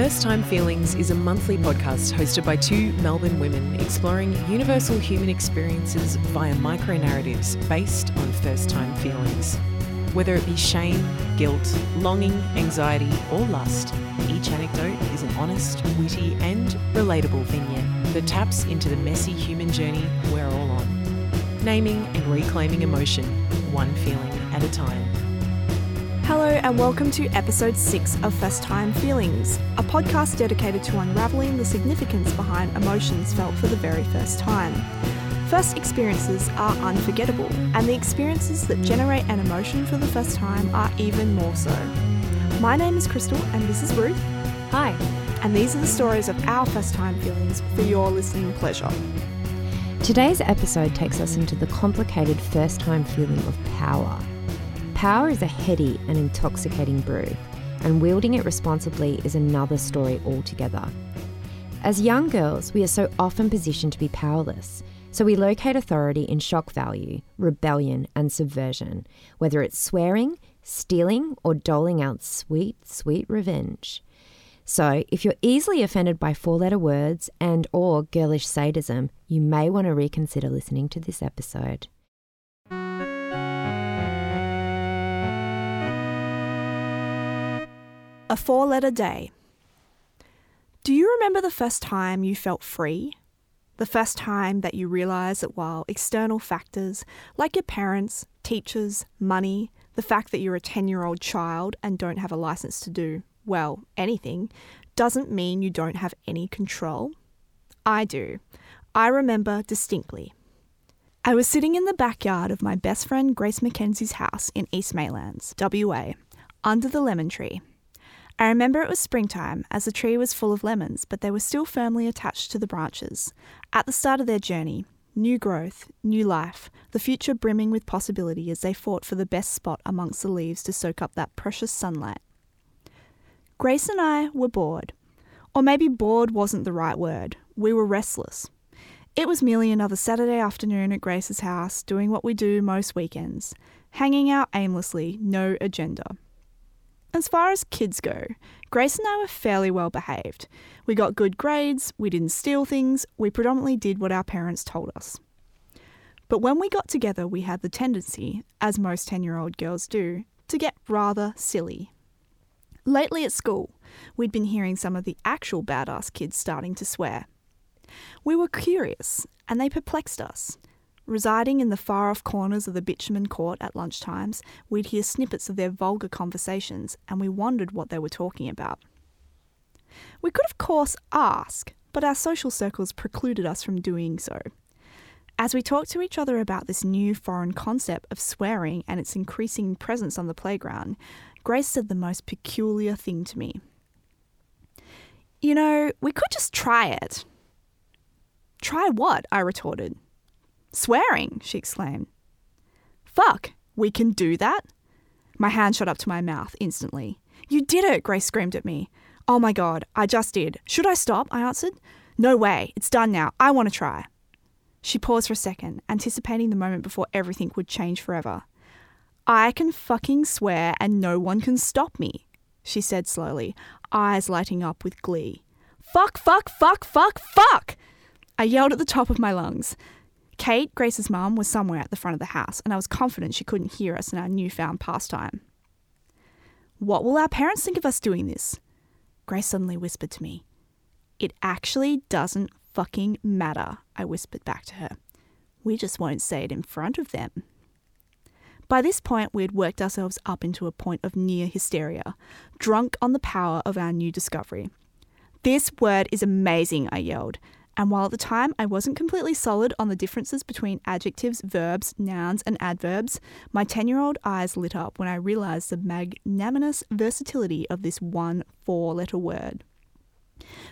First Time Feelings is a monthly podcast hosted by two Melbourne women exploring universal human experiences via micro narratives based on first time feelings. Whether it be shame, guilt, longing, anxiety, or lust, each anecdote is an honest, witty, and relatable vignette that taps into the messy human journey we're all on. Naming and reclaiming emotion, one feeling at a time. Hello, and welcome to episode six of First Time Feelings, a podcast dedicated to unraveling the significance behind emotions felt for the very first time. First experiences are unforgettable, and the experiences that generate an emotion for the first time are even more so. My name is Crystal, and this is Ruth. Hi. And these are the stories of our first time feelings for your listening pleasure. Today's episode takes us into the complicated first time feeling of power. Power is a heady and intoxicating brew, and wielding it responsibly is another story altogether. As young girls, we are so often positioned to be powerless, so we locate authority in shock value, rebellion, and subversion, whether it's swearing, stealing, or doling out sweet, sweet revenge. So, if you're easily offended by four-letter words and or girlish sadism, you may want to reconsider listening to this episode. A four letter day. Do you remember the first time you felt free? The first time that you realised that while external factors, like your parents, teachers, money, the fact that you're a 10 year old child and don't have a licence to do, well, anything, doesn't mean you don't have any control? I do. I remember distinctly. I was sitting in the backyard of my best friend Grace Mackenzie's house in East Maylands, WA, under the lemon tree. I remember it was springtime, as the tree was full of lemons, but they were still firmly attached to the branches. At the start of their journey, new growth, new life, the future brimming with possibility as they fought for the best spot amongst the leaves to soak up that precious sunlight. Grace and I were bored. Or maybe bored wasn't the right word. We were restless. It was merely another Saturday afternoon at Grace's house, doing what we do most weekends hanging out aimlessly, no agenda. As far as kids go, Grace and I were fairly well behaved. We got good grades, we didn't steal things, we predominantly did what our parents told us. But when we got together, we had the tendency, as most 10 year old girls do, to get rather silly. Lately at school, we'd been hearing some of the actual badass kids starting to swear. We were curious, and they perplexed us. Residing in the far off corners of the bitumen court at lunchtimes, we'd hear snippets of their vulgar conversations and we wondered what they were talking about. We could, of course, ask, but our social circles precluded us from doing so. As we talked to each other about this new foreign concept of swearing and its increasing presence on the playground, Grace said the most peculiar thing to me. You know, we could just try it. Try what? I retorted. Swearing, she exclaimed. Fuck, we can do that? My hand shot up to my mouth instantly. You did it, Grace screamed at me. Oh my god, I just did. Should I stop? I answered. No way, it's done now. I want to try. She paused for a second, anticipating the moment before everything would change forever. I can fucking swear and no one can stop me, she said slowly, eyes lighting up with glee. Fuck, fuck, fuck, fuck, fuck! I yelled at the top of my lungs. Kate, Grace's mum, was somewhere at the front of the house, and I was confident she couldn't hear us in our newfound pastime. What will our parents think of us doing this? Grace suddenly whispered to me. It actually doesn't fucking matter, I whispered back to her. We just won't say it in front of them. By this point, we had worked ourselves up into a point of near hysteria, drunk on the power of our new discovery. This word is amazing, I yelled. And while at the time I wasn't completely solid on the differences between adjectives, verbs, nouns, and adverbs, my 10 year old eyes lit up when I realised the magnanimous versatility of this one four letter word.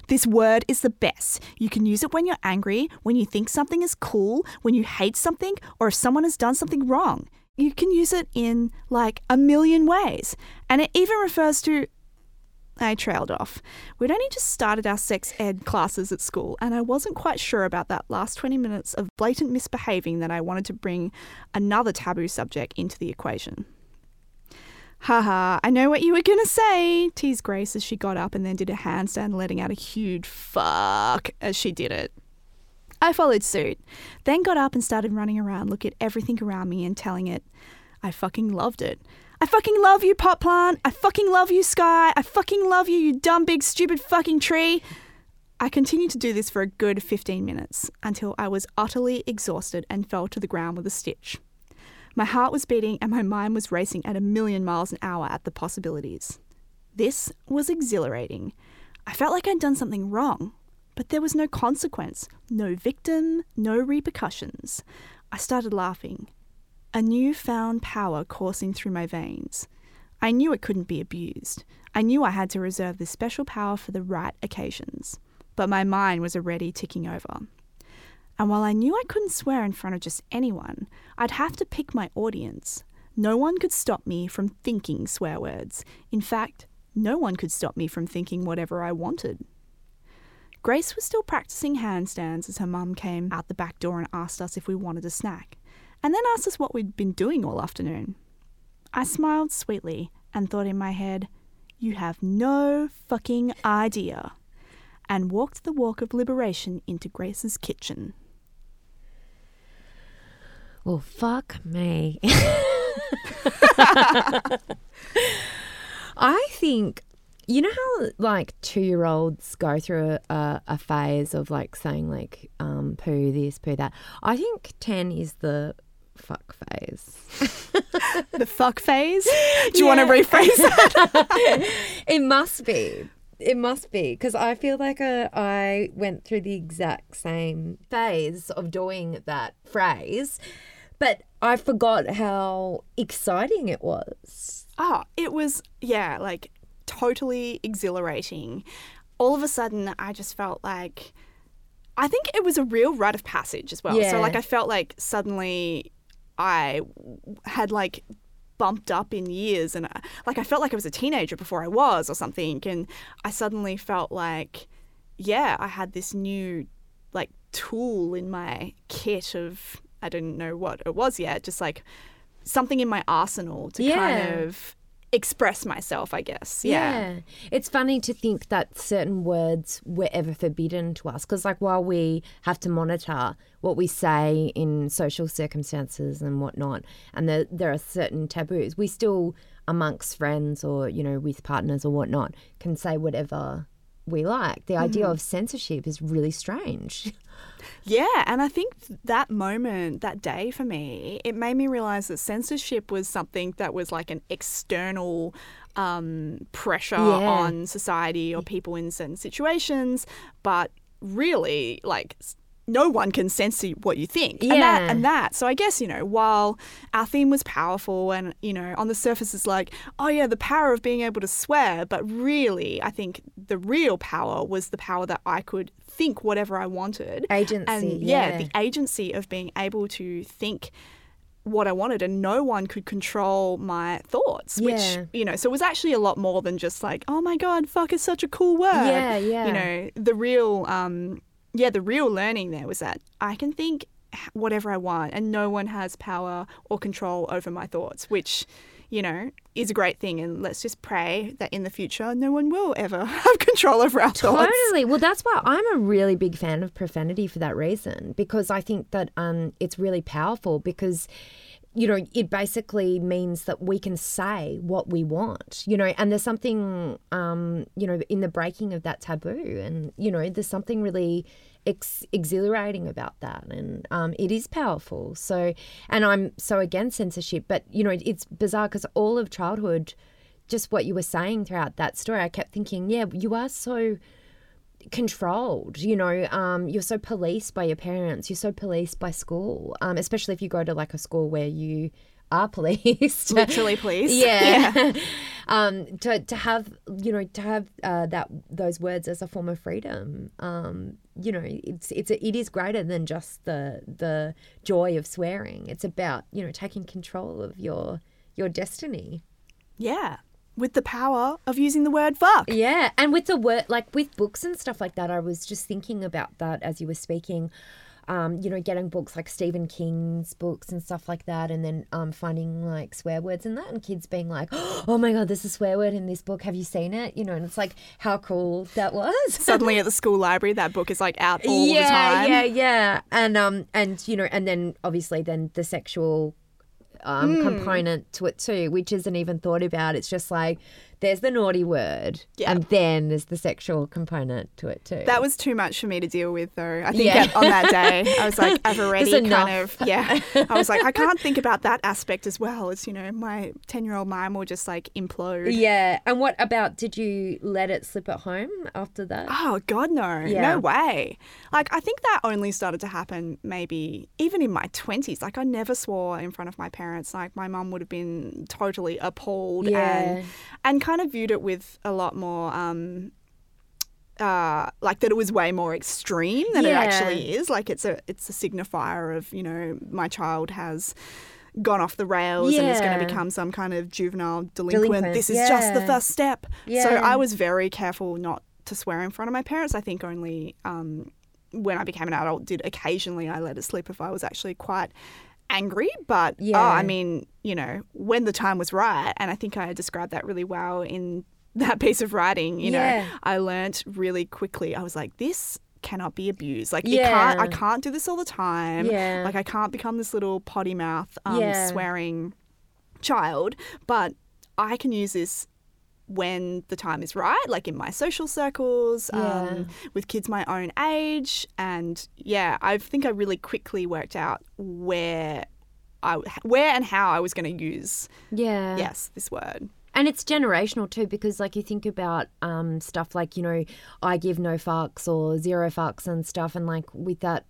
This word is the best. You can use it when you're angry, when you think something is cool, when you hate something, or if someone has done something wrong. You can use it in like a million ways. And it even refers to I trailed off. We'd only just started our sex ed classes at school, and I wasn't quite sure about that last 20 minutes of blatant misbehaving that I wanted to bring another taboo subject into the equation. Haha, I know what you were going to say, teased Grace as she got up and then did a handstand, letting out a huge fuck as she did it. I followed suit, then got up and started running around, looking at everything around me and telling it I fucking loved it. I fucking love you, pot plant. I fucking love you, sky. I fucking love you, you dumb, big, stupid fucking tree. I continued to do this for a good 15 minutes until I was utterly exhausted and fell to the ground with a stitch. My heart was beating and my mind was racing at a million miles an hour at the possibilities. This was exhilarating. I felt like I'd done something wrong, but there was no consequence, no victim, no repercussions. I started laughing. A new-found power coursing through my veins. I knew it couldn't be abused. I knew I had to reserve this special power for the right occasions. But my mind was already ticking over. And while I knew I couldn't swear in front of just anyone, I'd have to pick my audience. No one could stop me from thinking swear words. In fact, no one could stop me from thinking whatever I wanted. Grace was still practicing handstands as her mum came out the back door and asked us if we wanted a snack, and then asked us what we'd been doing all afternoon. I smiled sweetly and thought in my head, You have no fucking idea, and walked the walk of liberation into Grace's kitchen. Well, fuck me. I think you know how like two year olds go through a, a phase of like saying like um, poo this, poo that. I think ten is the fuck phase. the fuck phase? Do you want to rephrase that? it must be. It must be because I feel like uh, I went through the exact same phase of doing that phrase, but I forgot how exciting it was. Oh, it was, yeah, like totally exhilarating. All of a sudden, I just felt like, I think it was a real rite of passage as well. Yeah. So, like, I felt like suddenly I had like bumped up in years and I, like I felt like I was a teenager before I was or something and I suddenly felt like yeah I had this new like tool in my kit of I didn't know what it was yet just like something in my arsenal to Yeah. kind of express myself I guess yeah, It's funny to think that certain words were ever forbidden to us because, like, while we have to monitor what we say in social circumstances and whatnot, and there, there are certain taboos, we still, amongst friends or, you know, with partners or whatnot, can say whatever we like. The idea mm-hmm. of censorship is really strange. Yeah, and I think that moment, that day for me, it made me realize that censorship was something that was like an external um, pressure Yeah. on society or people in certain situations, but really, like, no one can censor what you think. And that, Yeah. and that. So I guess, you know, while our theme was powerful and, you know, on the surface it's like, oh yeah, the power of being able to swear, but really, I think the real power was the power that I could think whatever I wanted Agency. and yeah, the agency of being able to think what I wanted and no one could control my thoughts Yeah. which you know so it was actually a lot more than just like oh my god fuck is such a cool word Yeah, yeah. you know the real um yeah the real learning there was that I can think whatever I want and no one has power or control over my thoughts which you know is a great thing and let's just pray that in the future no one will ever have control over our thoughts Totally. Well, that's why I'm a really big fan of profanity for that reason because I think that um, it's really powerful because. You know, it basically means that we can say what we want, you know, and there's something, um, you know, in the breaking of that taboo. And, you know, there's something really ex- exhilarating about that. And um, it is powerful. So, and I'm so against censorship, but, you know, it's bizarre because all of childhood, just what you were saying throughout that story, I kept thinking, yeah, you are so controlled. You know, um, you're so policed by your parents. You're so policed by school, um, especially if you go to like a school where you are policed. literally please yeah. um, to to have you know to have uh, that those words as a form of freedom. Um, you know, it's it's a, it is greater than just the the joy of swearing. It's about you know taking control of your your destiny. Yeah, with the power of using the word fuck. Yeah, and with the word, like with books and stuff like that, I was just thinking about that as you were speaking. Um, you know, getting books like Stephen King's books and stuff like that, and then um, finding like swear words in that, and kids being like, "Oh my god, there's a swear word in this book. Have you seen it?" You know, and it's like how cool that was. Suddenly at the school library, that book is like out all yeah, the time. yeah, yeah, and um, and you know, and then obviously then the sexual um, Hmm. component to it too, which isn't even thought about. It's just like there's the naughty word, Yeah. and then there's the sexual component to it too. That was too much for me to deal with, though. I think Yeah. on that day, I was like, I've already kind enough. of, yeah. I was like, I can't think about that aspect as well. It's, you know, my 10 year old mind will just like implode. yeah. And what about? Did you let it slip at home after that? Oh, God, no. Yeah. No way. Like, I think that only started to happen maybe even in my 20s. Like, I never swore in front of my parents. Like, my mum would have been totally appalled Yeah. and, and kind of viewed it with a lot more, um, uh, like that it was way more extreme than it actually is. Like, it's a, it's a signifier of, you know, my child has gone off the rails and is going to become some kind of juvenile delinquent. Delinquent, This is just the first step. So I was very careful not to swear in front of my parents. I think only um, when I became an adult did occasionally I let it slip if I was actually quite angry. But Yeah. oh, I mean, you know, when the time was right, and I think I described that really well in that piece of writing. You Yeah. know, I learnt really quickly. I was like, this cannot be abused. Like, Yeah. can't. I can't do this all the time. Yeah. Like, I can't become this little potty mouth um, Yeah. swearing child. But I can use this when the time is right, like in my social circles, Yeah. um, with kids my own age. And yeah, I think I really quickly worked out where I, where and how I was going to use, yeah. yes, this word. And it's generational too, because like you think about um, stuff like you know, I give no fucks or zero fucks and stuff, and like with that,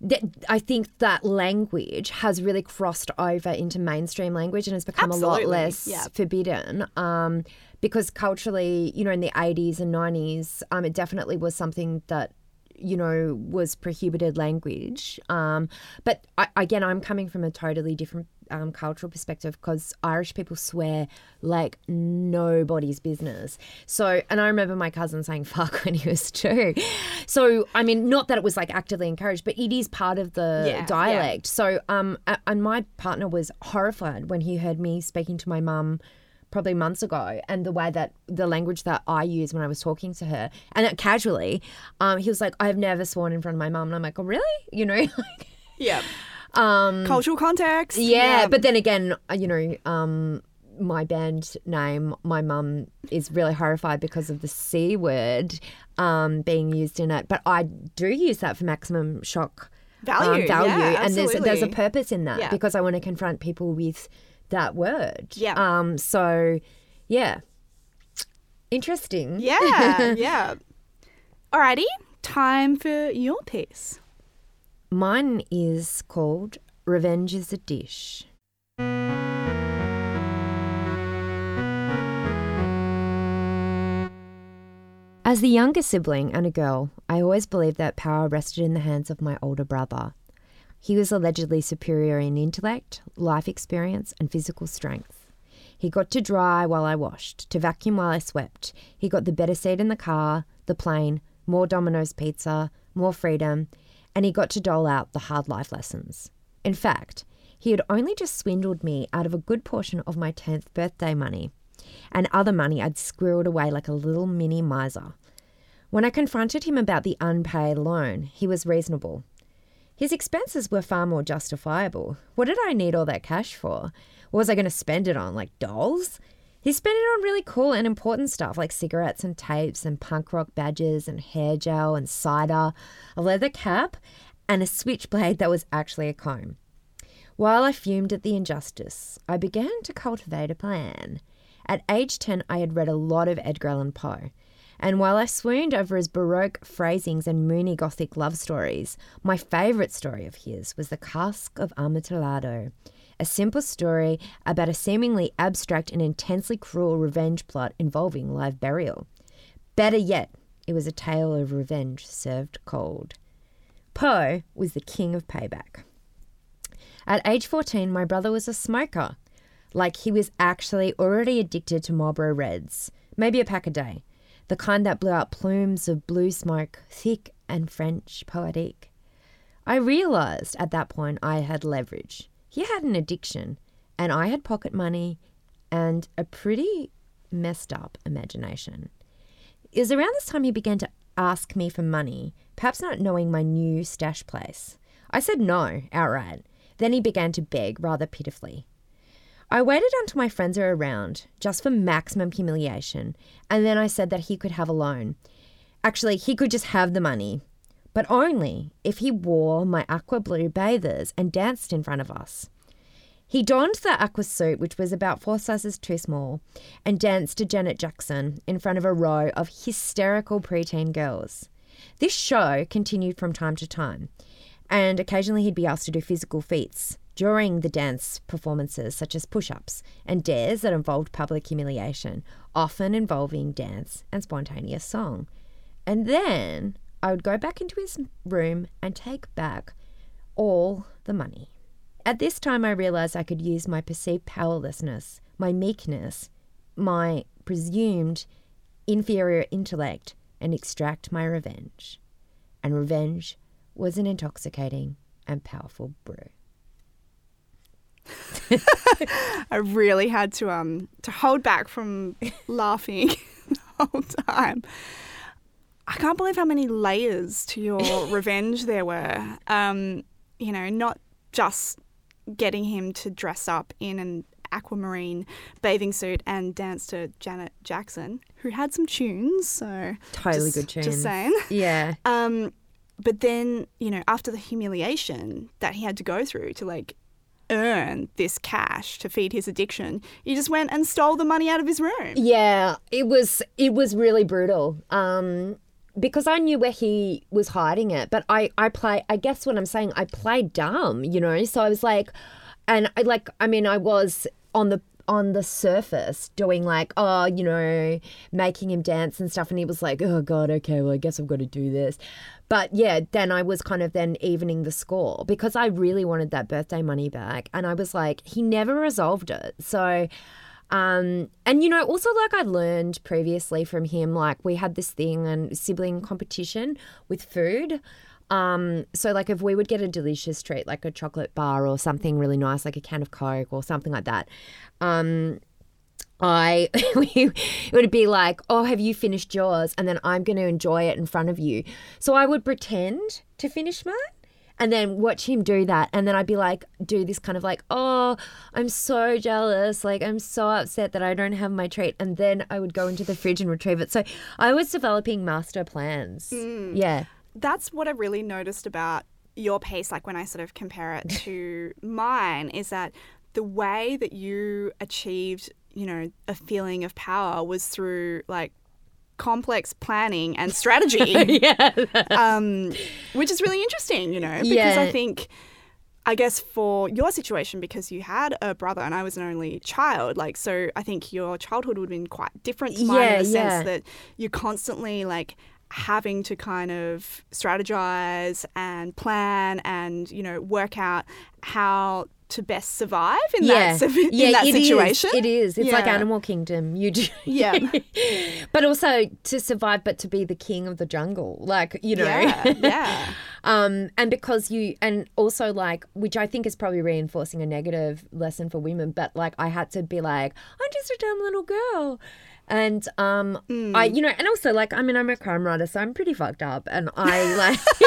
that I think that language has really crossed over into mainstream language and has become a lot less yeah. forbidden. Um, because culturally, you know, in the eighties and nineties, um, it definitely was something that you know was prohibited language. Um, but I, again, I'm coming from a totally different um, cultural perspective because Irish people swear like nobody's business. So, and I remember my cousin saying fuck when he was two. So, I mean, not that it was like actively encouraged, but it is part of the Yeah, yeah. dialect. So, um, and my partner was horrified when he heard me speaking to my mum probably months ago and the way that the language that I use when I was talking to her and that casually, um, he was like, I've never sworn in front of my mum. And I'm like, oh, really? You know? like, Yeah. um, Cultural context. yeah, but then again, uh, you know, um, my band name, my mum is really horrified because of the C word um, being used in it. But I do use that for maximum shock Value, um, value, yeah, and there's there's a purpose in that Yeah. because I want to confront people with that word. Yeah. Um. So, yeah. Interesting. Yeah, yeah. Alrighty, time for your piece. Mine is called "Revenge is a Dish." As the younger sibling and a girl, I always believed that power rested in the hands of my older brother. He was allegedly superior in intellect, life experience, and physical strength. He got to dry while I washed, to vacuum while I swept. He got the better seat in the car, the plane, more Domino's pizza, more freedom, and he got to dole out the hard life lessons. In fact, he had only just swindled me out of a good portion of my 10th birthday money, and other money I'd squirreled away like a little mini miser. When I confronted him about the unpaid loan, he was reasonable. His expenses were far more justifiable. What did I need all that cash for? What was I going to spend it on? Like dolls? He spent it on really cool and important stuff like cigarettes and tapes and punk rock badges and hair gel and cider, a leather cap, and a switchblade that was actually a comb. While I fumed at the injustice, I began to cultivate a plan. At age 10, I had read a lot of Edgar Allan Poe. And while I swooned over his Baroque phrasings and moony Gothic love stories, my favourite story of his was The Cask of Amontillado, a simple story about a seemingly abstract and intensely cruel revenge plot involving live burial. Better yet, it was a tale of revenge served cold. Poe was the king of payback. At age 14, my brother was a smoker. Like he was actually already addicted to Marlboro Reds, maybe a pack a day, the kind that blew out plumes of blue smoke, thick and French poetic. I realized at that point I had leverage. He had an addiction, and I had pocket money and a pretty messed up imagination. It was around this time he began to ask me for money, perhaps not knowing my new stash place. I said no outright. Then he began to beg rather pitifully. I waited until my friends are around, just for maximum humiliation, and then I said that he could have a loan. Actually, he could just have the money, but only if he wore my aqua blue bathers and danced in front of us. He donned the aqua suit, which was about four sizes too small, and danced to Janet Jackson in front of a row of hysterical preteen girls. This show continued from time to time, and occasionally he'd be asked to do physical feats during the dance performances, such as push ups and dares that involved public humiliation, often involving dance and spontaneous song. And then I would go back into his room and take back all the money. At this time, I realized I could use my perceived powerlessness, my meekness, my presumed inferior intellect, and extract my revenge. And revenge was an intoxicating and powerful brew. I really had to um to hold back from laughing the whole time. I can't believe how many layers to your revenge there were. Um, you know, not just getting him to dress up in an aquamarine bathing suit and dance to Janet Jackson, who had some tunes. So Totally just, good tunes. Just saying. Yeah. Um, but then you know, after the humiliation that he had to go through to like earn this cash to feed his addiction, he just went and stole the money out of his room. Yeah, it was it was really brutal. Um because I knew where he was hiding it, but I I play I guess what I'm saying I played dumb, you know. So I was like and I like I mean I was on the on the surface doing like oh you know making him dance and stuff and he was like oh god okay well I guess I've got to do this but yeah then I was kind of then evening the score because I really wanted that birthday money back and I was like he never resolved it so um, and you know, also like I learned previously from him, like we had this thing and sibling competition with food. Um, so like if we would get a delicious treat, like a chocolate bar or something really nice, like a can of Coke or something like that, um, I it would be like, oh, have you finished yours? And then I'm going to enjoy it in front of you. So I would pretend to finish mine and then watch him do that. And then i'd be like do this kind of like oh i'm so jealous. Like i'm so upset that i don't have my treat. And then i would go into the fridge and retrieve it. So i was developing master plans. Hmm. Yeah. That's what I really noticed about your pace, like when I sort of compare it to mine, is that the way that you achieved, you know, a feeling of power was through like complex planning and strategy. yeah um, which is really interesting, you know, because Yeah. I think, I guess for your situation, because you had a brother and I was an only child, like, so I think your childhood would have been quite different to mine Yeah, in the yeah. sense that you're constantly like having to kind of strategize and plan and, you know, work out how to best survive in yeah that, in yeah that it is. situation. it is it's like animal kingdom you do Yeah. but also to survive but to be the king of the jungle like you know Yeah, yeah. um and because you and also like which i think is probably reinforcing a negative lesson for women but like i had to be like i'm just a dumb little girl and um i you know and also like i mean i'm a crime writer so i'm pretty fucked up. And i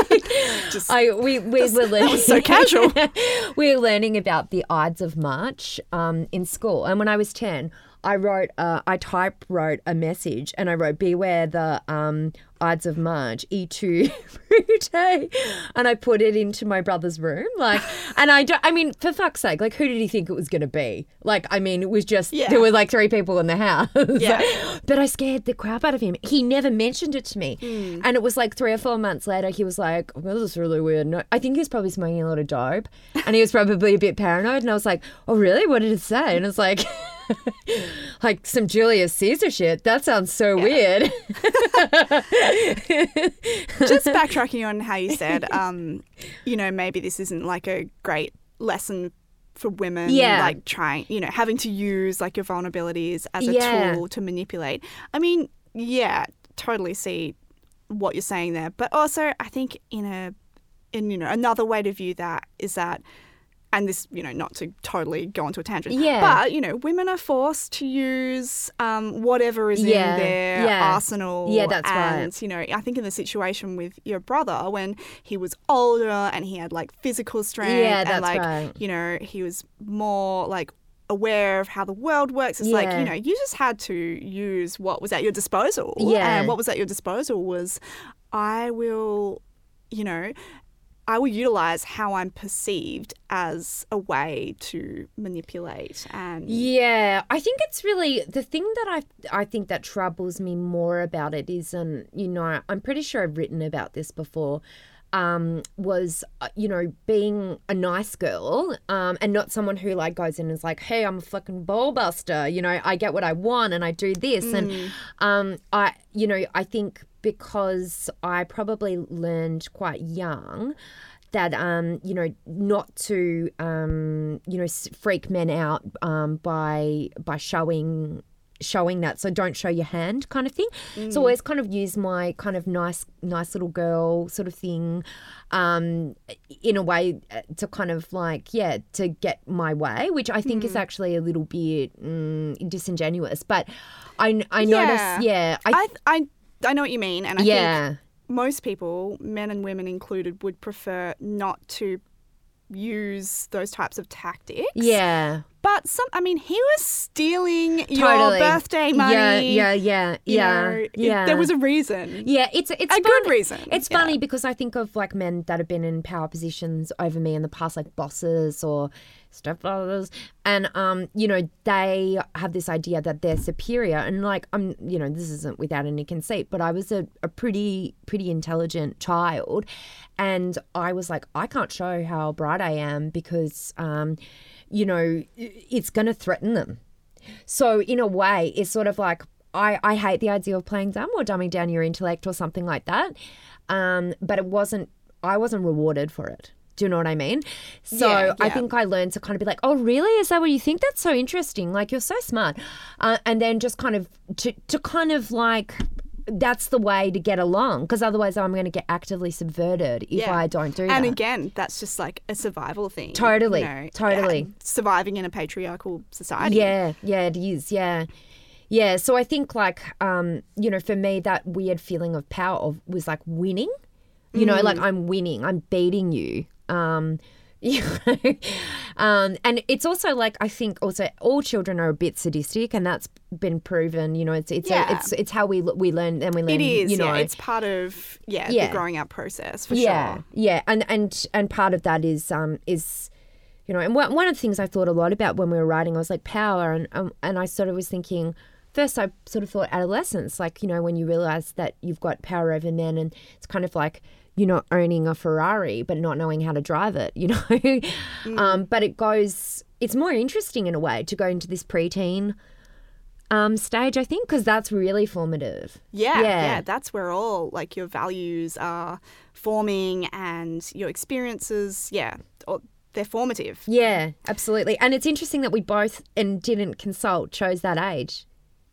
like Just- i we we were learning so casual. we were learning about the Ides of March um, in school, and when I was ten, I wrote, uh, I type wrote a message, and I wrote, "Beware the um, Ides of March, E2 brute," and I put it into my brother's room, like, and I, don't, I mean, for fuck's sake, like, who did he think it was gonna be? Like, I mean, it was just Yeah. there were like three people in the house, Yeah. but I scared the crap out of him. He never mentioned it to me. Hmm. And it was like three or four months later, he was like, well, this is really weird. No, I think he was probably smoking a lot of dope and he was probably a bit paranoid. And I was like, oh, really? What did it say? And it's like, like some Julius Caesar shit. That sounds so weird. just backtracking on how you said, um, you know, maybe this isn't like a great lesson for women, Yeah. like trying, you know, having to use like your vulnerabilities as a Yeah. tool to manipulate. I mean, yeah, totally see what you're saying there, but also I think in a in you know another way to view that is that and this, you know, not to totally go onto a tangent. Yeah. But, you know, women are forced to use um, whatever is Yeah, in their yeah. arsenal. Yeah, that's right. and, you know, I think in the situation with your brother, when he was older and he had like physical strength Yeah, that's and like, right. you know, he was more like aware of how the world works. It's like, you know, you just had to use what was at your disposal. Yeah. And what was at your disposal was I will, you know, I will utilize how I'm perceived as a way to manipulate and Yeah, I think it's really the thing that I I think that troubles me more about it is, and you know, I'm pretty sure I've written about this before. Um, was uh, you know being a nice girl, um, and not someone who like goes in and is like, "Hey, I'm a fucking ball buster." You know, I get what I want and I do this, and um, I you know I think because I probably learned quite young that um you know not to um you know freak men out um by by showing showing that. So don't show your hand kind of thing. So always kind of use my kind of nice nice little girl sort of thing um in a way uh, to kind of like yeah to get my way which i think is actually a little bit mm, disingenuous. But i i Yeah. notice yeah. i, I I I know what you mean and I yeah think most people, men and women included, would prefer not to use those types of tactics. yeah But some I mean he was stealing your birthday money. Yeah, yeah, yeah, yeah, know, it- there was a reason. yeah, it's it's a funny. good reason. It's Yeah. funny because I think of like men that have been in power positions over me in the past, like bosses or stepfathers, and um, you know, they have this idea that they're superior, and like I'm, you know, this isn't without any conceit, but I was a, a pretty pretty intelligent child, and I was like, I can't show how bright I am because, um, you know, it's going to threaten them. So in a way, it's sort of like I, I hate the idea of playing dumb or dumbing down your intellect or something like that. Um, but it wasn't I wasn't rewarded for it. Do you know what I mean? So Yeah, I think I learned to kind of be like, oh, really? Is that what you think? That's so interesting. Like you're so smart, uh, and then just kind of to to kind of like. That's the way to get along because otherwise I'm going to get actively subverted if Yeah. I don't do And that. And again, that's just like a survival thing. you Totally, know, totally. Surviving in a patriarchal society. Yeah, yeah, it is. Yeah. Yeah. So I think like um, you know, for me that weird feeling of power of was like winning. You know, like I'm winning, I'm beating you. Um you know, um, and it's also like I think also all children are a bit sadistic, and that's been proven. You know, it's it's Yeah. it's it's how we we learn and we learn. It is, you know, yeah. It's part of yeah, Yeah. the growing up process for yeah, sure. Yeah, and and and part of that is um is you know, and one one of the things I thought a lot about when we were writing, I was like power, and um, and I sort of was thinking. First, I sort of thought adolescence, like you know, when you realize that you've got power over men, and it's kind of like you're not owning a Ferrari, but not knowing how to drive it, you know. Um, but it goes, it's more interesting in a way to go into this preteen um, stage, I think, because that's really formative. Yeah, Yeah. yeah, that's where all like your values are forming and your experiences, yeah, or- they're formative. Yeah, absolutely. And it's interesting that we both and didn't consult chose that age.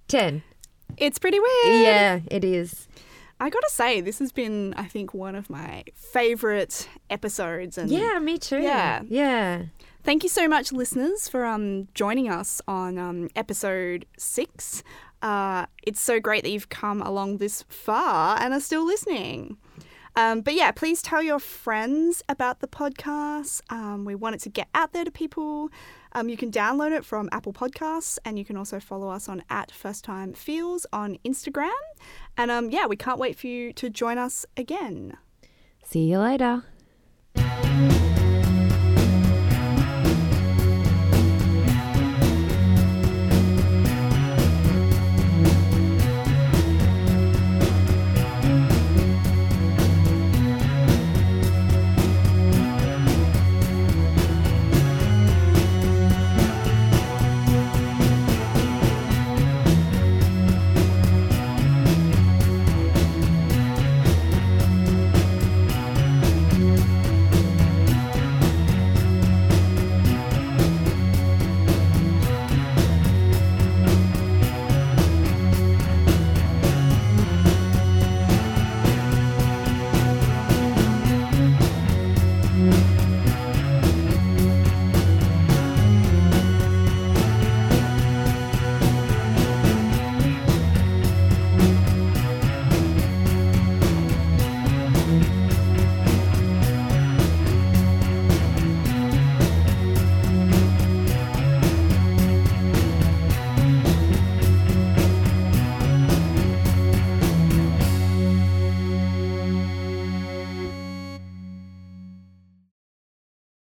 10. It's pretty weird. Yeah, it is. I gotta say, this has been, I think, one of my favorite episodes. And Yeah, me too. Yeah. Yeah. Thank you so much, listeners, for um, joining us on um, episode six. Uh, it's so great that you've come along this far and are still listening. Um, but yeah, please tell your friends about the podcast. Um, we want it to get out there to people. Um, you can download it from Apple Podcasts, and you can also follow us on at First Time Feels on Instagram. And um, yeah, we can't wait for you to join us again. See you later.